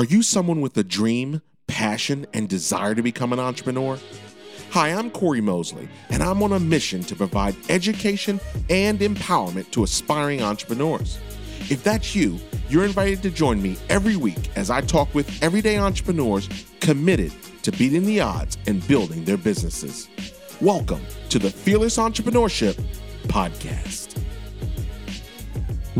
Are you someone with a dream, passion, and desire to become an entrepreneur? Hi, I'm Corey Mosley, and I'm on a mission to provide education and empowerment to aspiring entrepreneurs. If that's you, you're invited to join me every week as I talk with everyday entrepreneurs committed to beating the odds and building their businesses. Welcome to the Fearless Entrepreneurship Podcast.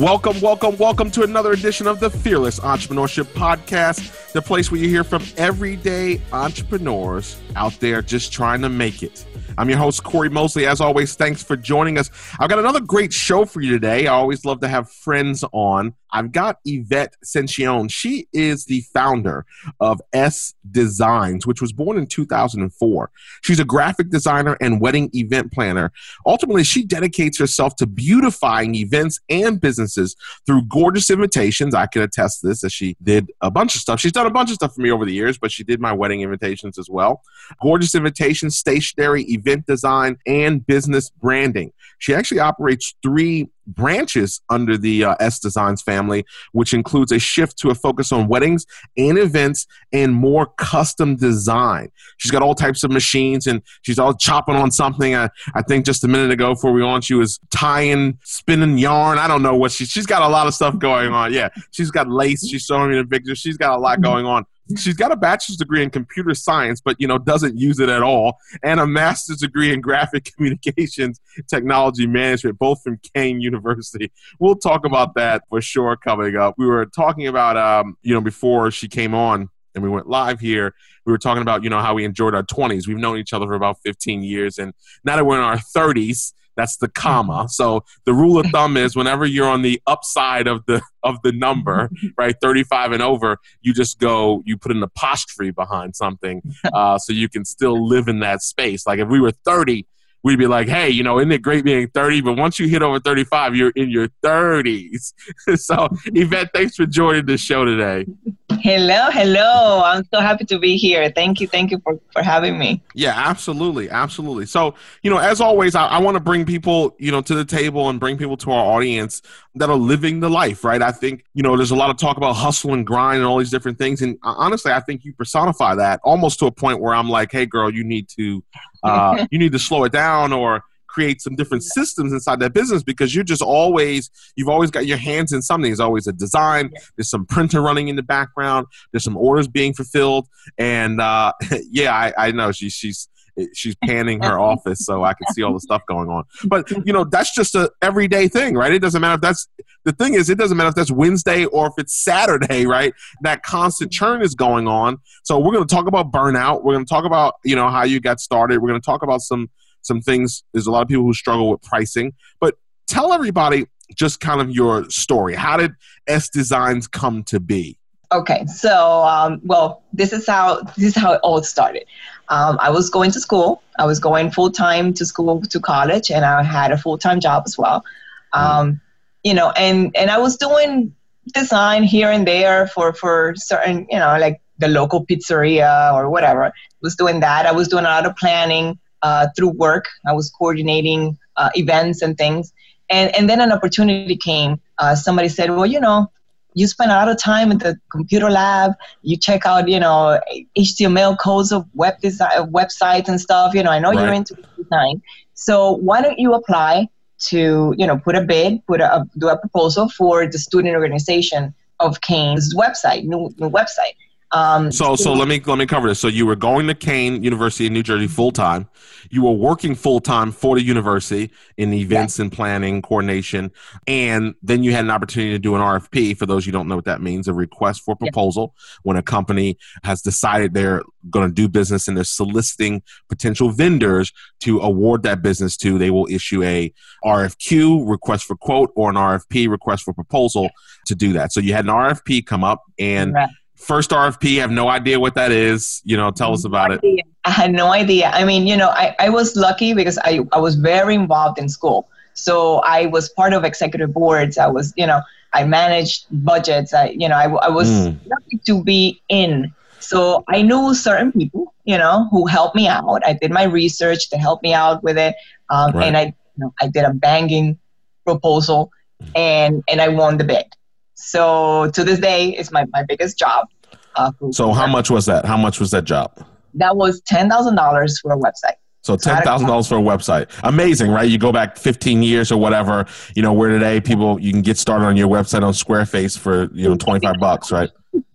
Welcome, welcome, welcome to another edition of the Fearless Entrepreneurship Podcast, the place where you hear from everyday entrepreneurs out there just trying to make it. I'm your host, Corey Mosley. As always, thanks for joining us. I've got another great show for you today. I always love to have friends on. I've got Yvette Cencione. She is the founder of S Designs, which was born in 2004. She's a graphic designer and wedding event planner. Ultimately, she dedicates herself to beautifying events and businesses through gorgeous invitations. I can attest this as she did a bunch of stuff. She's done a bunch of stuff for me over the years, but she did my wedding invitations as well. Gorgeous invitations, stationery, event design, and business branding. She actually operates three branches under the uh, S Designs family, which includes a shift to a focus on weddings and events and more custom design. She's got all types of machines and she's all chopping on something. I, I think just a minute ago before we on, she was tying, spinning yarn. I don't know what she, she's got a lot of stuff going on. Yeah, she's got lace. She's showing me the pictures. She's got a lot going on she's got a bachelor's degree in computer science, but you know doesn't use it at all, and a master's degree in graphic communications technology management, both from Kean University. We'll talk about that for sure coming up. We were talking about um, you know before she came on and we went live here. We were talking about you know how we enjoyed our 20s. We've known each other for about 15 years, and now that we're in our 30s that's the comma. Mm-hmm. So the rule of thumb is whenever you're on the upside of the of the number, right, 35 and over, you just go, you put an apostrophe behind something, uh, so you can still live in that space. Like if we were 30, we'd be like, hey, you know, isn't it great being 30? But once you hit over 35, you're in your 30s. so, Yvette, thanks for joining the show today. Hello, hello. I'm so happy to be here. Thank you, thank you for, for having me. Yeah, absolutely, absolutely. So, you know, as always, I, I want to bring people, you know, to the table and bring people to our audience that are living the life, right? I think, you know, there's a lot of talk about hustle and grind and all these different things. And uh, honestly, I think you personify that almost to a point where I'm like, hey, girl, you need to, uh, you need to slow it down or create some different systems inside that business because you're just always you've always got your hands in something. There's always a design. There's some printer running in the background. There's some orders being fulfilled, and uh, yeah, I, I know she, she's she's panning her office so I can see all the stuff going on. But you know, that's just a everyday thing, right? It doesn't matter if that's the thing is, it doesn't matter if that's Wednesday or if it's Saturday, right? That constant churn is going on. So we're going to talk about burnout. We're going to talk about you know how you got started. We're going to talk about some some things. There's a lot of people who struggle with pricing, but tell everybody just kind of your story. How did S Designs come to be? Okay, so um, well, this is how this is how it all started. Um, I was going to school. I was going full time to school to college, and I had a full time job as well. Um, you know, and and I was doing design here and there for for certain, you know, like the local pizzeria or whatever. I was doing that. I was doing a lot of planning uh, through work. I was coordinating uh, events and things. And, and then an opportunity came. Uh, somebody said, well, you know, you spend a lot of time in the computer lab. You check out, you know, HTML codes of web design, websites and stuff. You know, I know right. you're into design. So why don't you apply to, you know, put a bid, put a, do a proposal for the student organization of Kean's website, new, new website. Um, so so let me let me cover this. So you were going to Kean University in New Jersey full time. You were working full time for the university in events and planning coordination, and then you had an opportunity to do an RFP. For those you don't know what that means, a request for proposal. When a company has decided they're going to do business and they're soliciting potential vendors to award that business to, they will issue a RFQ request for quote or an RFP request for proposal to do that. So you had an RFP come up and. First RFP, have no idea what that is. You know, tell us about it. I had no idea. I mean, you know, I, I was lucky because I, I was very involved in school. So I was part of executive boards. I was, you know, I managed budgets. I, you know, I, I was mm. lucky to be in. So I knew certain people, you know, who helped me out. I did my research to help me out with it. Um, right. And I, you know, I did a banging proposal and, and I won the bid. So to this day, it's my, my biggest job. Uh, so how much was that? How much was that job? That was ten thousand dollars for a website. So ten thousand dollars for a website, amazing, right? You go back fifteen years or whatever. You know, where today people you can get started on your website on Squarespace for you know twenty five bucks, right?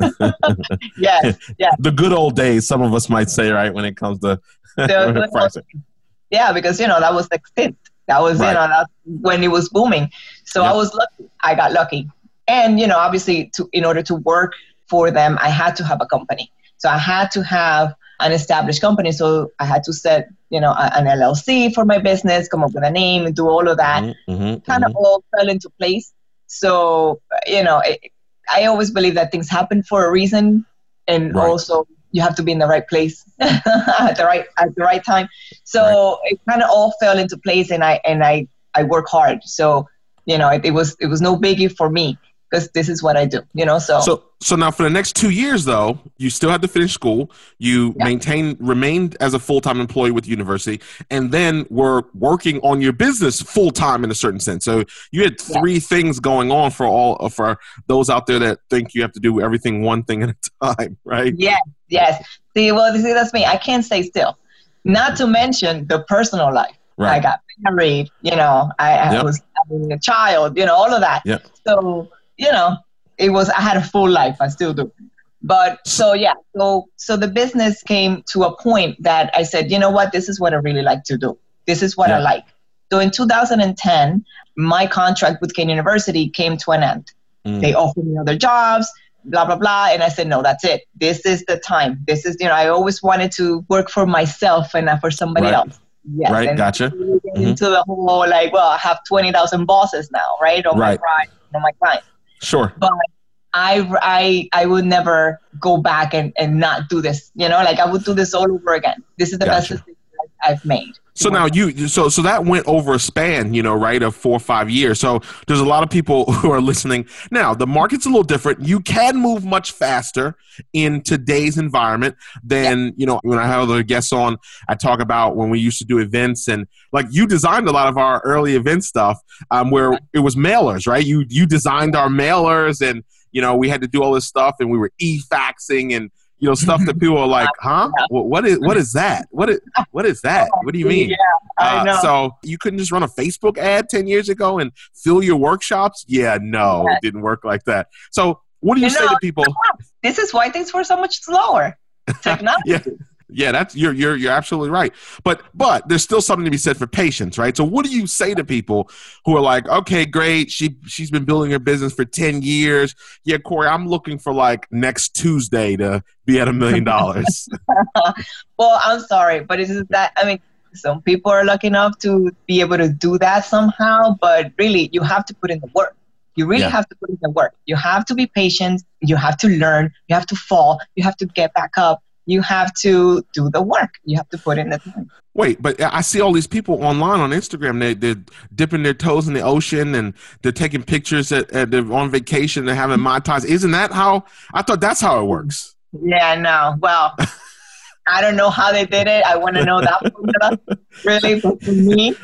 yes, yes. The good old days, some of us might say, right, when it comes to pricing. Yeah, because you know that was extinct. That was right. you know that's when it was booming. So yep. I was lucky. I got lucky, and you know, obviously, to in order to work for them, I had to have a company. So I had to have an established company. So I had to set, you know, an LLC for my business, come up with a name, and do all of that. Mm-hmm, mm-hmm kind of mm-hmm. all fell into place. So you know, it, I always believe that things happen for a reason, and right. also you have to be in the right place at the right at the right time. So right. it kind of all fell into place, and I and I I work hard. So you know, it, it was it was no biggie for me because this is what I do, you know. So so so now for the next two years, though, you still had to finish school. You yeah. maintain remained as a full time employee with the university, and then were working on your business full time in a certain sense. So you had three yeah. things going on for all for those out there that think you have to do everything one thing at a time, right? Yes, yes. See, well, see, that's me. I can't stay still. Not to mention the personal life. Right. I got married. You know, I, I yep. was having a child. You know, all of that. Yeah. So you know, it was I had a full life. I still do. But so yeah, so so the business came to a point that I said, you know what, this is what I really like to do. This is what yeah. I like. So in 2010, my contract with Kean University came to an end. Mm. They offered me other jobs, blah blah blah, and I said, no, that's it. This is the time. This is you know, I always wanted to work for myself and not for somebody right. else. Yes, right, and gotcha. Mm-hmm. Into the whole like, well, I have twenty thousand bosses now, right? On right. my on my clients. Sure. But I, I, I would never go back and, and not do this. You know, like I would do this all over again. This is the gotcha. best decision I've made. So now you so so that went over a span, you know, right, of four or five years. So there's a lot of people who are listening. Now the market's a little different. You can move much faster in today's environment than, yeah. you know, when I have other guests on, I talk about when we used to do events and like you designed a lot of our early event stuff um, where it was mailers, right? You you designed our mailers and you know, we had to do all this stuff and we were e-faxing and you know stuff that people are like, huh? What is what is that? What is what is that? What do you mean? Yeah, I uh, know. Uh, so you couldn't just run a Facebook ad ten years ago and fill your workshops? Yeah, no, it didn't work like that. So what do you, you say know, to people? This is why things were so much slower. Technology. yeah. Yeah, that's you're you're you're absolutely right. But but there's still something to be said for patience, right? So what do you say to people who are like, okay, great, she she's been building her business for ten years. Yeah, Corey, I'm looking for like next Tuesday to be at a million dollars. well, I'm sorry, but it's that I mean some people are lucky enough to be able to do that somehow, but really you have to put in the work. You really yeah. have to put in the work. You have to be patient. You have to learn. You have to fall. You have to get back up you have to do the work. You have to put in the time. Wait, but I see all these people online on Instagram. They they're dipping their toes in the ocean and they're taking pictures at, at they're on vacation. They're having mai tais. Isn't that how? I thought that's how it works. Yeah, no. Well, I don't know how they did it. I want to know that formula. Really, but for me,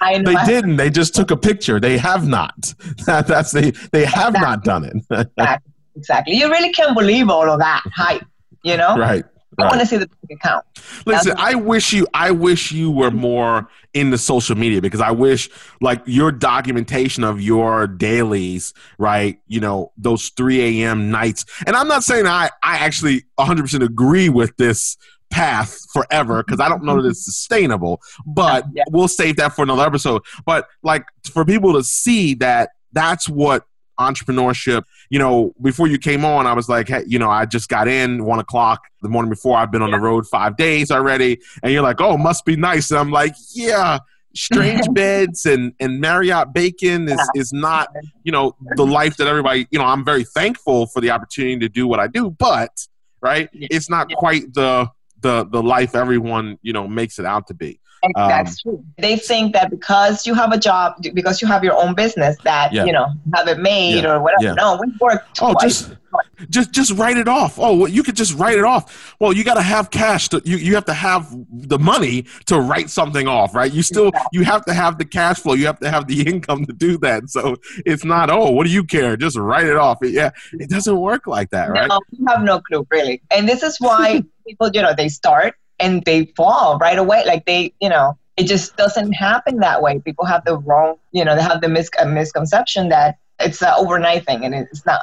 I know. They I didn't. They just took a picture. They have not. That's they. They have exactly. not done it. exactly. Exactly. You really can't believe all of that hype. You know. Right. I want to see the bank account. Listen, I wish you I wish you were more into social media because I wish like your documentation of your dailies, right? You know, those 3 a.m. nights. And I'm not saying I, I actually 100% agree with this path forever because I don't know that it's sustainable, but yeah. we'll save that for another episode. But like for people to see that that's what entrepreneurship. You know, before you came on, I was like, hey, you know, I just got in one o'clock the morning before. I've been on the road five days already, and you're like, oh, must be nice. And I'm like, yeah. Strange beds and and Marriott bacon is is not you know the life that everybody you know I'm very thankful for the opportunity to do what I do, but right, it's not quite the the the life everyone you know makes it out to be. Um, That's true. They think that because you have a job, because you have your own business, that Yeah. you know have it made Yeah. or whatever. Yeah. No, we work Oh, just just just write it off. Oh, well, you could just write it off. Well, you got to have cash. To, you you have to have the money to write something off, right? You still you have to have the cash flow. You have to have the income to do that. So it's not oh, what do you care? Just write it off. Yeah, it doesn't work like that, right? No, you have no clue, really. And this is why people, you know, they start and they fall right away. Like they, you know, it just doesn't happen that way. People have the wrong, you know, they have the mis- misconception that it's an overnight thing, and it's not.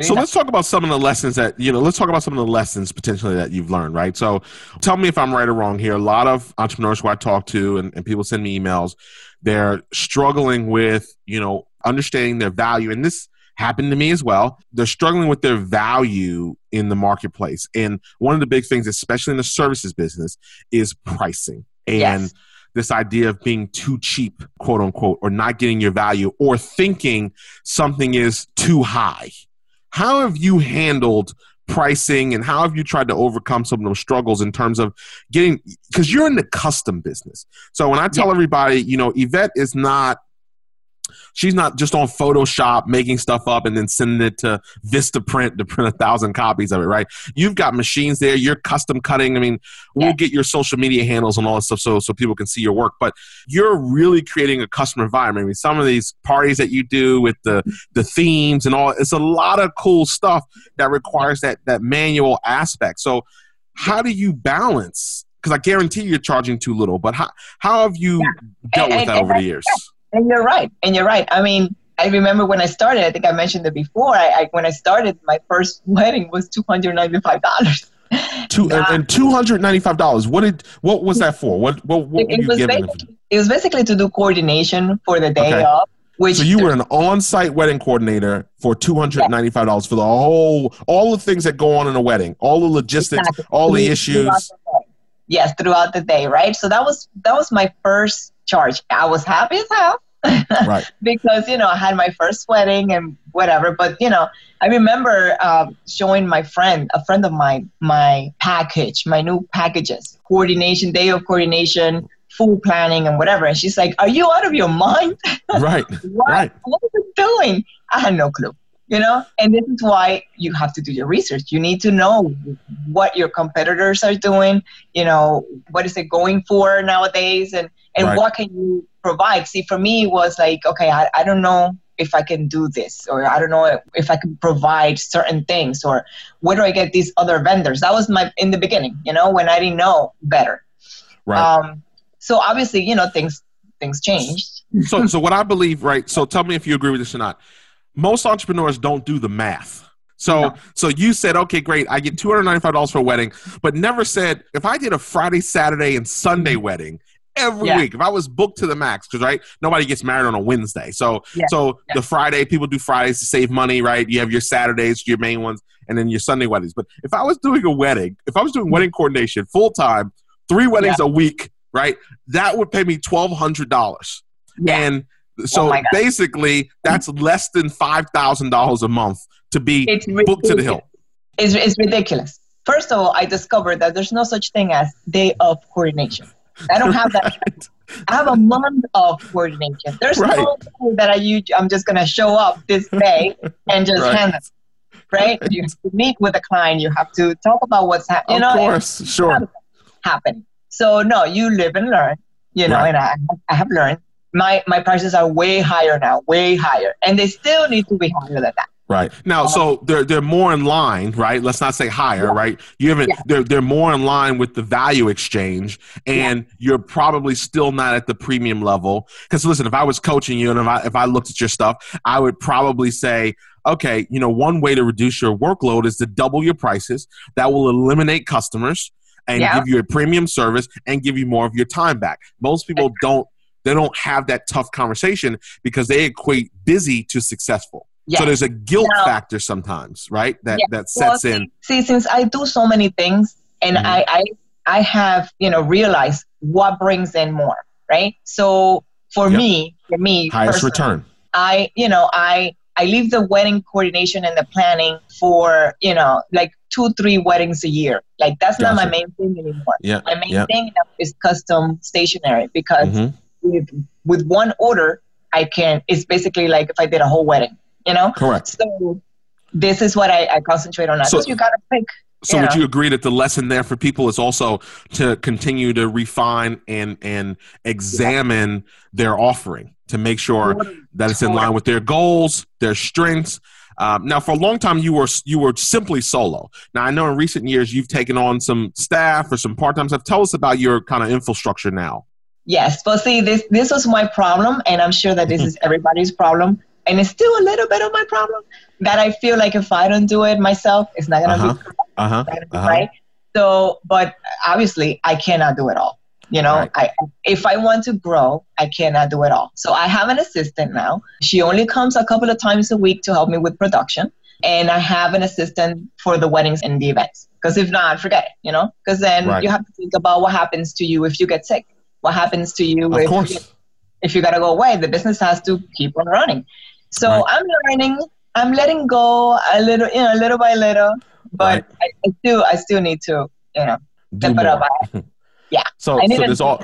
So let's talk about some of the lessons that you know. Let's talk about some of the lessons potentially that you've learned, right? So, tell me if I'm right or wrong here. A lot of entrepreneurs who I talk to and, and people send me emails, they're struggling with you know understanding their value, and this happened to me as well. They're struggling with their value in the marketplace, and one of the big things, especially in the services business, is pricing and. Yes. This idea of being too cheap, quote unquote, or not getting your value, or thinking something is too high. How have you handled pricing and how have you tried to overcome some of those struggles in terms of getting because you're in the custom business. So when I tell everybody, you know, Yvette is not she's not just on Photoshop making stuff up and then sending it to Vistaprint to print a thousand copies of it, right? You've got machines there, you're custom cutting. I mean, we'll Yeah. get your social media handles and all that stuff so so people can see your work, but you're really creating a customer environment. I mean, some of these parties that you do with the the themes and all, it's a lot of cool stuff that requires that that manual aspect. So how do you balance? Because I guarantee you're charging too little, but how how have you dealt with And- that and- over the years? And you're right. And you're right. I mean, I remember when I started. I think I mentioned it before. I, I when I started, my first wedding was two hundred ninety five dollars. Two and, and two hundred ninety five dollars. What did what was that for? What what, what were It you was it was basically to do coordination for the day Okay. of. Which So you were an on-site wedding coordinator for two hundred ninety-five dollars for the whole, all the things that go on in a wedding, all the logistics, Exactly. all the Throughout issues. the. Yes, throughout the day, right? So that was that was my first charge. I was happy as hell Right. because you know I had my first wedding and whatever. But you know, I remember um, showing my friend, a friend of mine, my package, my new packages, coordination, day of coordination, full planning, and whatever. And she's like, "Are you out of your mind? Right. what, Right. what are you doing?" I had no clue. You know, and this is why you have to do your research. You need to know what your competitors are doing. You know, what is it going for nowadays, and and Right. what can you provide? See, for me, it was like, okay, I, I don't know if I can do this, or I don't know if I can provide certain things, or where do I get these other vendors? That was my in the beginning, you know, when I didn't know better. Right. Um, so obviously, you know, things things changed. so so what I believe, right? So tell me if you agree with this or not. Most entrepreneurs don't do the math. So No. so you said, okay, great, I get two hundred ninety five dollars for a wedding, but never said if I did a Friday, Saturday, and Sunday wedding every Yeah. week, if I was booked to the max, because right, nobody gets married on a Wednesday. So Yeah. so Yeah. the Friday people do Fridays to save money, right? You have your Saturdays, your main ones, and then your Sunday weddings. But if I was doing a wedding, if I was doing wedding coordination full time, three weddings a week, right? That would pay me twelve hundred dollars. Yeah. And so Oh basically, that's less than five thousand dollars a month to be It's booked to the hill. It's, it's ridiculous. First of all, I discovered that there's no such thing as day of coordination. I don't have that. I have a month of coordination. There's Right. no way that I use, I'm just going to show up this day and just Right. handle it. Right? You have to meet with the client. You have to talk about what's happening. Of You know, course, sure. happen. So no, you live and learn. You know, Right. and I, I have learned. My my prices are way higher now, way higher, and they still need to be higher than that. Right now, so um, they're they're more in line, right? Let's not say higher, right? You haven't. Yeah. They're they're more in line with the value exchange, and you're probably still not at the premium level. Because listen, if I was coaching you and if I if I looked at your stuff, I would probably say, okay, you know, one way to reduce your workload is to double your prices. That will eliminate customers and Yeah. give you a premium service and give you more of your time back. Most people don't. They don't have that tough conversation because they equate busy to successful. Yeah. So there's a guilt No. factor sometimes, right? That Yeah. that Well, sets in. See, since I do so many things, and Mhm. I, I I have you know realized what brings in more, right? So for Yep. me, for me, Highest return. I you know I I leave the wedding coordination and the planning for, you know, like two, three weddings a year. Like that's gotcha. not my main thing anymore. Yeah. My main yeah. thing is custom stationery because mm-hmm. with, with one order, I can, it's basically like if I did a whole wedding, you know? Correct. So this is what I, I concentrate on. So, so you got to pick so would you agree that the lesson there for people is also to continue to refine and and examine yeah. their offering to make sure that it's in line with their goals, their strengths. Um, now, for a long time, you were you were simply solo. Now, I know in recent years you've taken on some staff or some part time staff. Tell us about your kind of infrastructure now. Yes, but see, this this was my problem, and I'm sure that this is everybody's problem, and it's still a little bit of my problem that I feel like if I don't do it myself, it's not gonna uh-huh. be uh-huh. uh-huh. right. So, but obviously, I cannot do it all. You know, right. I if I want to grow, I cannot do it all. So I have an assistant now. She only comes a couple of times a week to help me with production, and I have an assistant for the weddings and the events. Because if not, forget it. You know, because then right. you have to think about what happens to you if you get sick. What happens to you of if course. you, if you gotta go away? The business has to keep on running. So right. I'm learning. I'm letting go a little, you know, little by little. But I, I still, I still need to, you know, do step it up. Yeah. So, so there's all.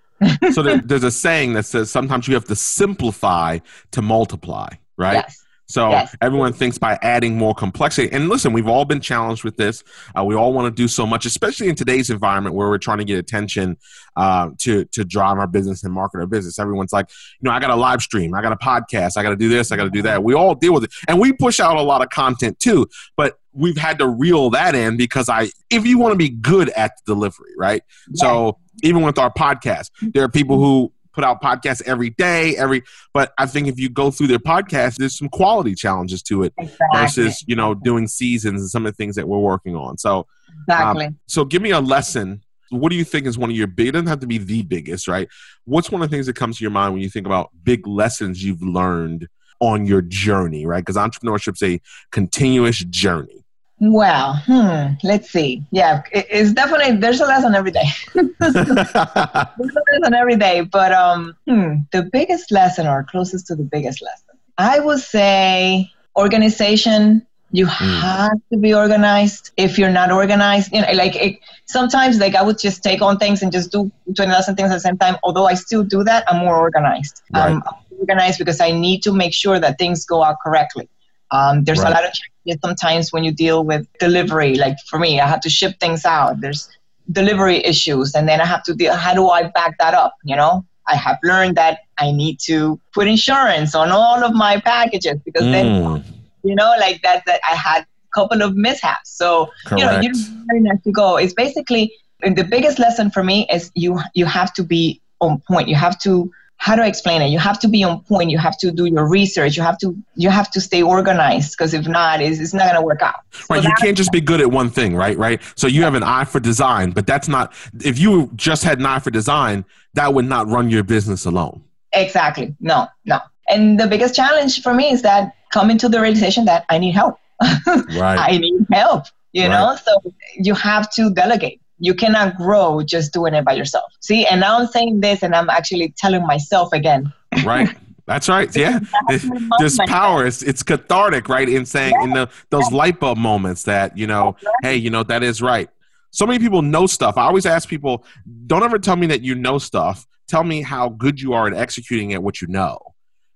so there, there's a saying that says sometimes you have to simplify to multiply, right? Yes. So yes. everyone thinks by adding more complexity. And listen, we've all been challenged with this. Uh, we all want to do so much, especially in today's environment where we're trying to get attention uh, to to drive our business and market our business. Everyone's like, you know, I got a live stream, I got a podcast, I got to do this, I got to do that. We all deal with it, and we push out a lot of content too. But we've had to reel that in because I, if you want to be good at the delivery, right? So even with our podcast, there are people who put out podcasts every day, every. But I think if you go through their podcast, there's some quality challenges to it exactly. versus you know doing seasons and some of the things that we're working on. So exactly. Um, so give me a lesson. What do you think is one of your big? It doesn't have to be the biggest, right? What's one of the things that comes to your mind when you think about big lessons you've learned on your journey, right? Because entrepreneurship's a continuous journey. Well, hmm, let's see. Yeah, it, it's definitely there's a lesson every day. there's a lesson every day, but um, hmm, the biggest lesson or closest to the biggest lesson, I would say organization. You mm. have to be organized. If you're not organized, you know, like it, sometimes, like I would just take on things and just do twenty thousand things at the same time. Although I still do that, I'm more organized. Right. Um, I'm organized because I need to make sure that things go out correctly. Um, there's Right. a lot of sometimes when you deal with delivery. Like for me, I have to ship things out. There's delivery issues, and then I have to deal. How do I back that up? You know, I have learned that I need to put insurance on all of my packages because then, Mm, you know, like that. That I had a couple of mishaps. So you know, you correct. don't have to go. It's basically the biggest lesson for me is you you have to be on point. You have to how do I explain it? You have to be on point. You have to do your research. You have to you have to stay organized because if not, it's, it's not going to work out. So Right, you can't just be good at one thing, right? Right. So you have an eye for design, but that's not. If you just had an eye for design, that would not run your business alone. Exactly. No, no. And the biggest challenge for me is that coming to the realization that I need help. Right. I need help. You Right. know, so you have to delegate. You cannot grow just doing it by yourself. See, and now I'm saying this, and I'm actually telling myself again. right. That's right. Yeah. This, this power is it's cathartic, right? In saying in the those light bulb moments that, you know, hey, you know, that is right. So many people know stuff. I always ask people, don't ever tell me that you know stuff. Tell me how good you are at executing at what you know.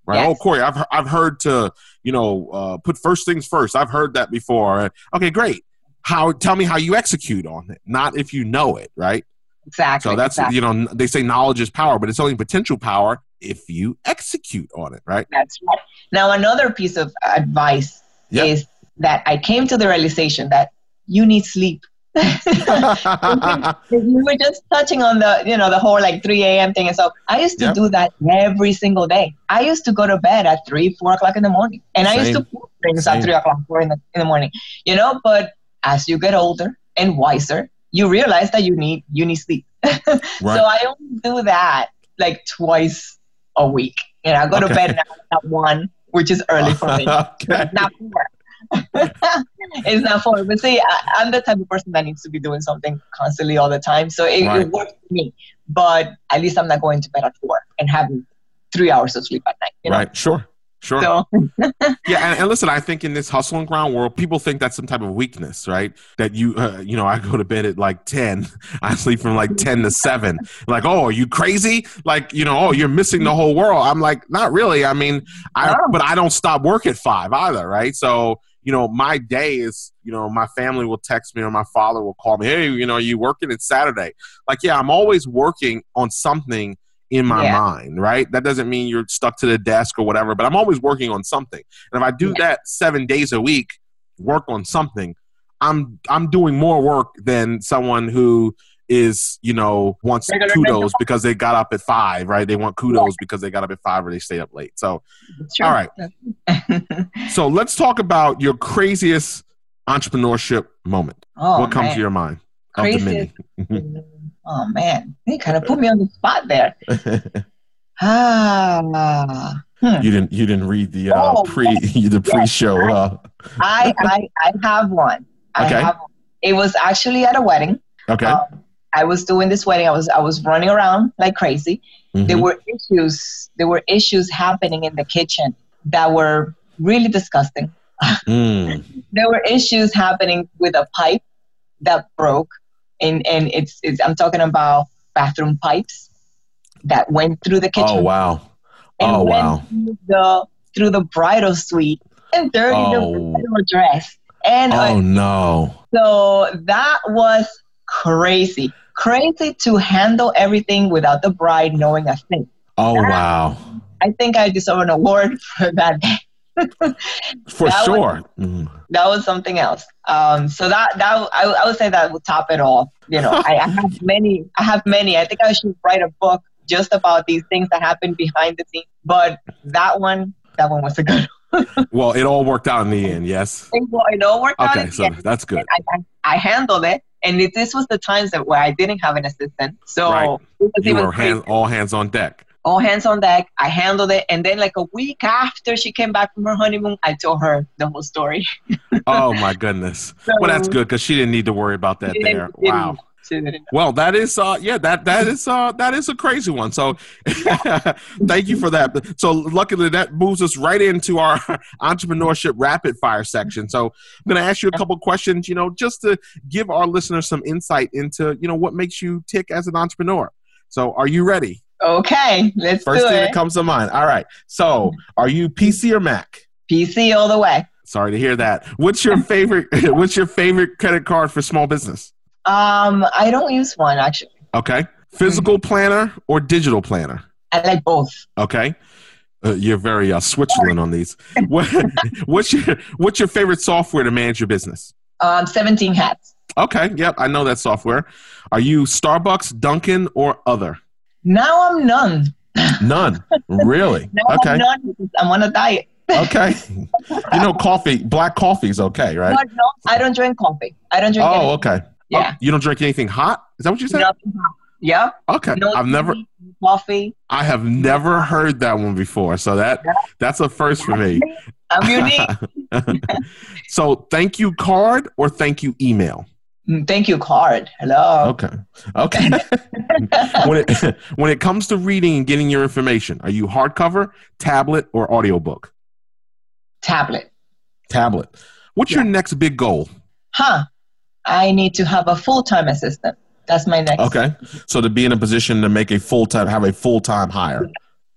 Right. Yes. Oh, Corey, I've I've heard to, you know, uh, put first things first. I've heard that before. Okay, great. How tell me how you execute on it, not if you know it, right? Exactly. So that's exactly. you know they say knowledge is power, but it's only potential power if you execute on it, right? That's right. Now, another piece of advice Yep. is that I came to the realization that you need sleep. we were just touching on the, you know, the whole like 3 a.m. thing. And so I used to Yep. do that every single day. I used to go to bed at 3, 4 o'clock in the morning. And I used to Same. put things Same. at 3 o'clock, 4 in the, in the morning, you know, but as you get older and wiser, you realize that you need, you need sleep. Right. So I only do that like twice a week. You know, I go to bed now at one, which is early for me. okay. Not four. it's not four. But see, I, I'm the type of person that needs to be doing something constantly all the time. So it, Right. it works for me. But at least I'm not going to bed at four and having three hours of sleep at night. You know? Right. Sure. Sure. So yeah, and, and listen, I think in this hustle and grind world, people think that's some type of weakness, right? That you, uh, you know, I go to bed at like ten, I sleep from like ten to seven. Like, oh, are you crazy? Like, you know, oh, you're missing the whole world. I'm like, not really. I mean, I, No. but I don't stop work at five either, right? So, you know, my day is, you know, my family will text me or my father will call me, hey, you know, are you working? It's Saturday. Like, yeah, I'm always working on something in my Yeah. mind, right? That doesn't mean you're stuck to the desk or whatever, but I'm always working on something. And if I do that seven days a week, work on something, I'm I'm doing more work than someone who is, you know, wants kudos because they got up at five, right? They want kudos because they got up at five or they stayed up late. So true. all right. So let's talk about your craziest entrepreneurship moment. oh, what comes man. to your mind? Of the Craziest. many? oh man, you kind of put me on the spot there. Ah, hmm. you didn't you didn't read the uh, Oh, pre the pre-show. Uh, I, I I have one. I Okay. have. It was actually at a wedding. okay. Um, I was doing this wedding. I was I was running around like crazy. There Mhm. were issues. There were issues happening in the kitchen that were really disgusting. Mm. There were issues happening with a pipe that broke, and and it's, it's I'm talking about bathroom pipes that went through the kitchen. Oh wow. Oh wow. Through the through the bridal suite and dirty Oh. the bridal dress. And uh, Oh no. so that was crazy. Crazy to handle everything without the bride knowing a thing. Oh wow. I think I deserve an award for that day. For That was- sure. Mm. That was something else. Um, so that that I, I would say that would top it all. You know, I, I have many. I have many. I think I should write a book just about these things that happen behind the scenes. But that one, that one was a good. one. Well, it all worked out in the end. Yes. thing. Well, it all worked out. Okay, in the so end. that's good. I, I, I handled it, and it, this was the times that where I didn't have an assistant, so Right. it was You even were hand, all hands on deck. All hands on deck. I handled it, and then like a week after she came back from her honeymoon, I told her the whole story. Oh my goodness. So, Well, that's good because she didn't need to worry about that there. Wow. she didn't know. Well, that is uh yeah, that that is uh that is a crazy one. So thank you for that. So luckily that moves us right into our entrepreneurship rapid fire section. So I'm going to ask you a couple questions, you know, just to give our listeners some insight into, you know, what makes you tick as an entrepreneur. So are you ready? Okay, let's First do thing it. that comes to mind. All right. So are you PC or Mac? PC all the way. Sorry to hear that. What's your favorite what's your favorite credit card for small business? Um, I don't use one actually. Okay. Physical planner or digital planner? I like both. Okay. Uh, you're very uh, Switzerland on these. What, what's your What's your favorite software to manage your business? Um, 17 hats. Okay. Yep, I know that software. Are you Starbucks, Dunkin', or other? Now I'm none. None. really? Okay. I'm none I'm on a diet. Okay. You know, coffee, black coffee is okay, right? But no, I don't drink coffee. I don't drink. Oh, anything. okay. Yeah. Oh, you don't drink anything hot? Is that what you said? Nothing hot. Yeah. Okay. No I've never coffee. I have never heard that one before. So that Yeah. that's a first for me. I'm unique. so thank you card or thank you email? Mm, Thank you, card. Hello. Okay. Okay. when it when it comes to reading and getting your information, are you hardcover, tablet, or audiobook? Tablet. Tablet. What's your next big goal? Huh. I need to have a full time assistant. That's my next. Okay. So to be in a position to make a full time have a full time hire.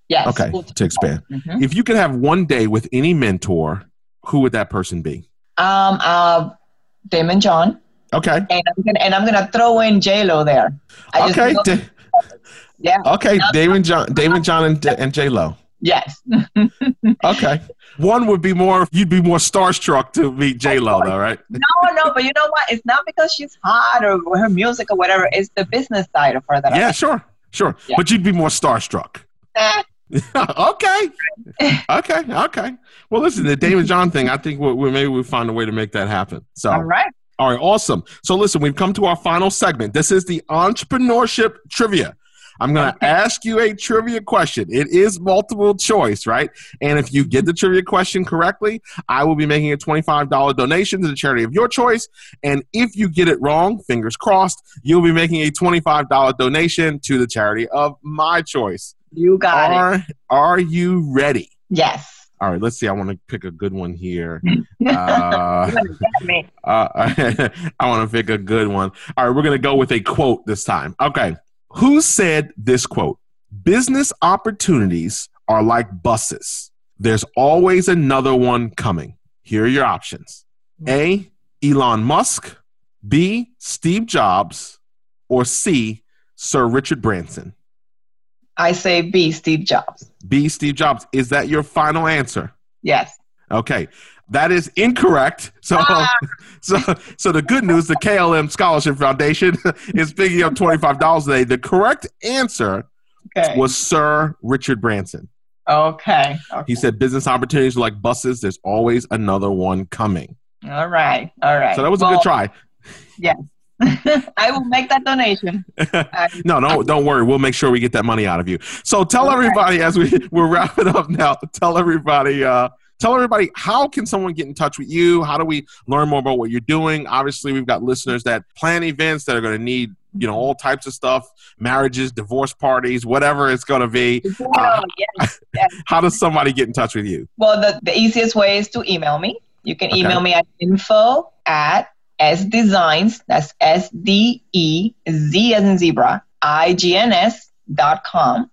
Yes. Okay. full-time. To expand. Mhm. If you could have one day with any mentor, who would that person be? Um. Uh, Daymond John, Okay. and I'm gonna and I'm gonna throw in J Lo there. I just Okay. Da- yeah. okay. Daymond John, Daymond John, and, and J Lo. Yes. Okay. One would be more. You'd be more starstruck to meet J Lo, though, right? no, no, but you know what? It's not because she's hot or her music or whatever. It's the business side of her that Yeah. Sure. Sure. Yeah. But you'd be more starstruck. I. Eh. okay. Okay. Okay. Well, listen, the Daymond John thing. I think we, we maybe we find a way to make that happen. So. All right. All right, awesome. So listen, we've come to our final segment. This is the entrepreneurship trivia. I'm going to ask you a trivia question. It is multiple choice, right? And if you get the trivia question correctly, I will be making a $25 donation to the charity of your choice. And if you get it wrong, fingers crossed, you'll be making a $25 donation to the charity of my choice. You got it. Are are you ready? Yes. All right, let's see. I want to pick a good one here. Uh, uh, I want to pick a good one. All right, we're going to go with a quote this time. Okay. Who said this quote? Business opportunities are like buses. There's always another one coming. Here are your options A. Elon Musk, B. Steve Jobs, or C. Sir Richard Branson? I say B. Steve Jobs. B. Steve Jobs. Is that your final answer? Yes. Okay. That is incorrect. So, ah. so, so the good news: the KLM Scholarship Foundation is picking up twenty five dollars today. The correct answer okay. was Sir Richard Branson. Okay. okay. He said business opportunities are like buses. There's always another one coming. All right. All right. So that was well, a good try. Yes. I will make that donation. no, no, don't worry. We'll make sure we get that money out of you. So tell everybody as we we're wrapping up now. Tell everybody uh, tell everybody how can someone get in touch with you how do we learn more about what you're doing obviously we've got listeners that plan events that are going to need you know all types of stuff marriages divorce parties whatever it's going to be uh, yes, yes. how does somebody get in touch with you well the, the easiest way is to email me you can email me at info at s designs that's s d e z as in zebra i g n s dot com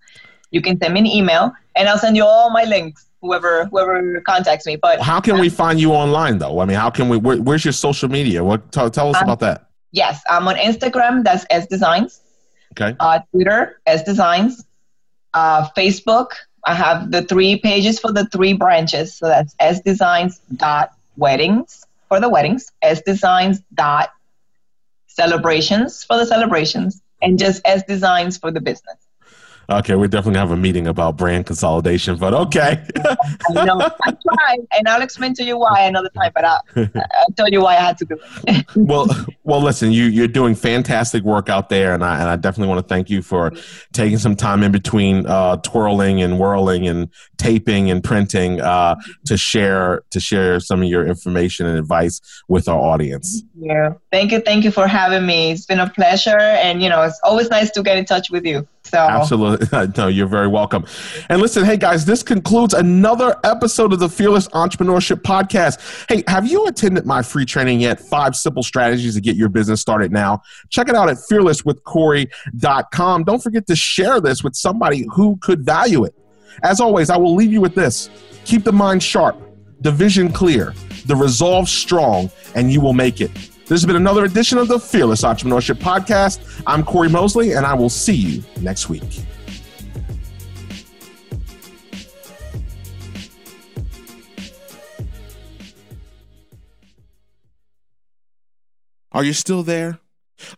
you can send me an email and i'll send you all my links whoever whoever contacts me. But how can we find you online though? I mean, how can we? Where, where's your social media? What tell, tell us um, about that? Yes, I'm on Instagram. That's S Designs. Okay. Uh, Twitter S Designs. Uh, Facebook. I have the three pages for the three branches. So that's S Designs dot weddings for the weddings. S Designs dot celebrations for the celebrations, and just S Designs for the business. Okay, we definitely have a meeting about brand consolidation, but okay. I know. I tried, and I'll explain to you why another time. But I'll, I'll tell you why I had to do it. well, well, listen, you you're doing fantastic work out there, and I and I definitely want to thank you for taking some time in between uh, twirling and whirling and taping and printing uh, to share to share some of your information and advice with our audience. Yeah, thank you, thank you for having me. It's been a pleasure, and you know, it's always nice to get in touch with you. So absolutely, no, you're very welcome. And listen, hey guys, this concludes another episode of the Fearless Entrepreneurship Podcast. Hey, have you attended my free training yet? Five simple strategies to get your business started now. Check it out at fearlesswithcorey.com. Don't forget to share this with somebody who could value it. As always, I will leave you with this: keep the mind sharp, the vision clear, the resolve strong, and you will make it. This has been another edition of the Fearless Entrepreneurship Podcast. I'm Corey Mosley, and I will see you next week. Are you still there?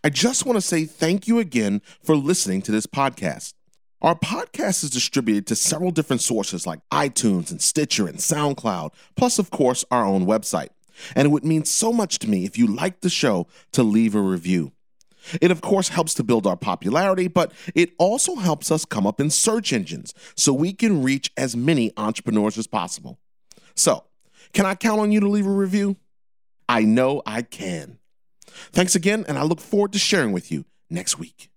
I just want to say thank you again for listening to this podcast. Our podcast is distributed to several different sources like iTunes and Stitcher and SoundCloud, plus, of course, our own website and it would mean so much to me if you liked the show to leave a review. It, of course, helps to build our popularity, but it also helps us come up in search engines so we can reach as many entrepreneurs as possible. So, can I count on you to leave a review? I know I can. Thanks again, and I look forward to sharing with you next week.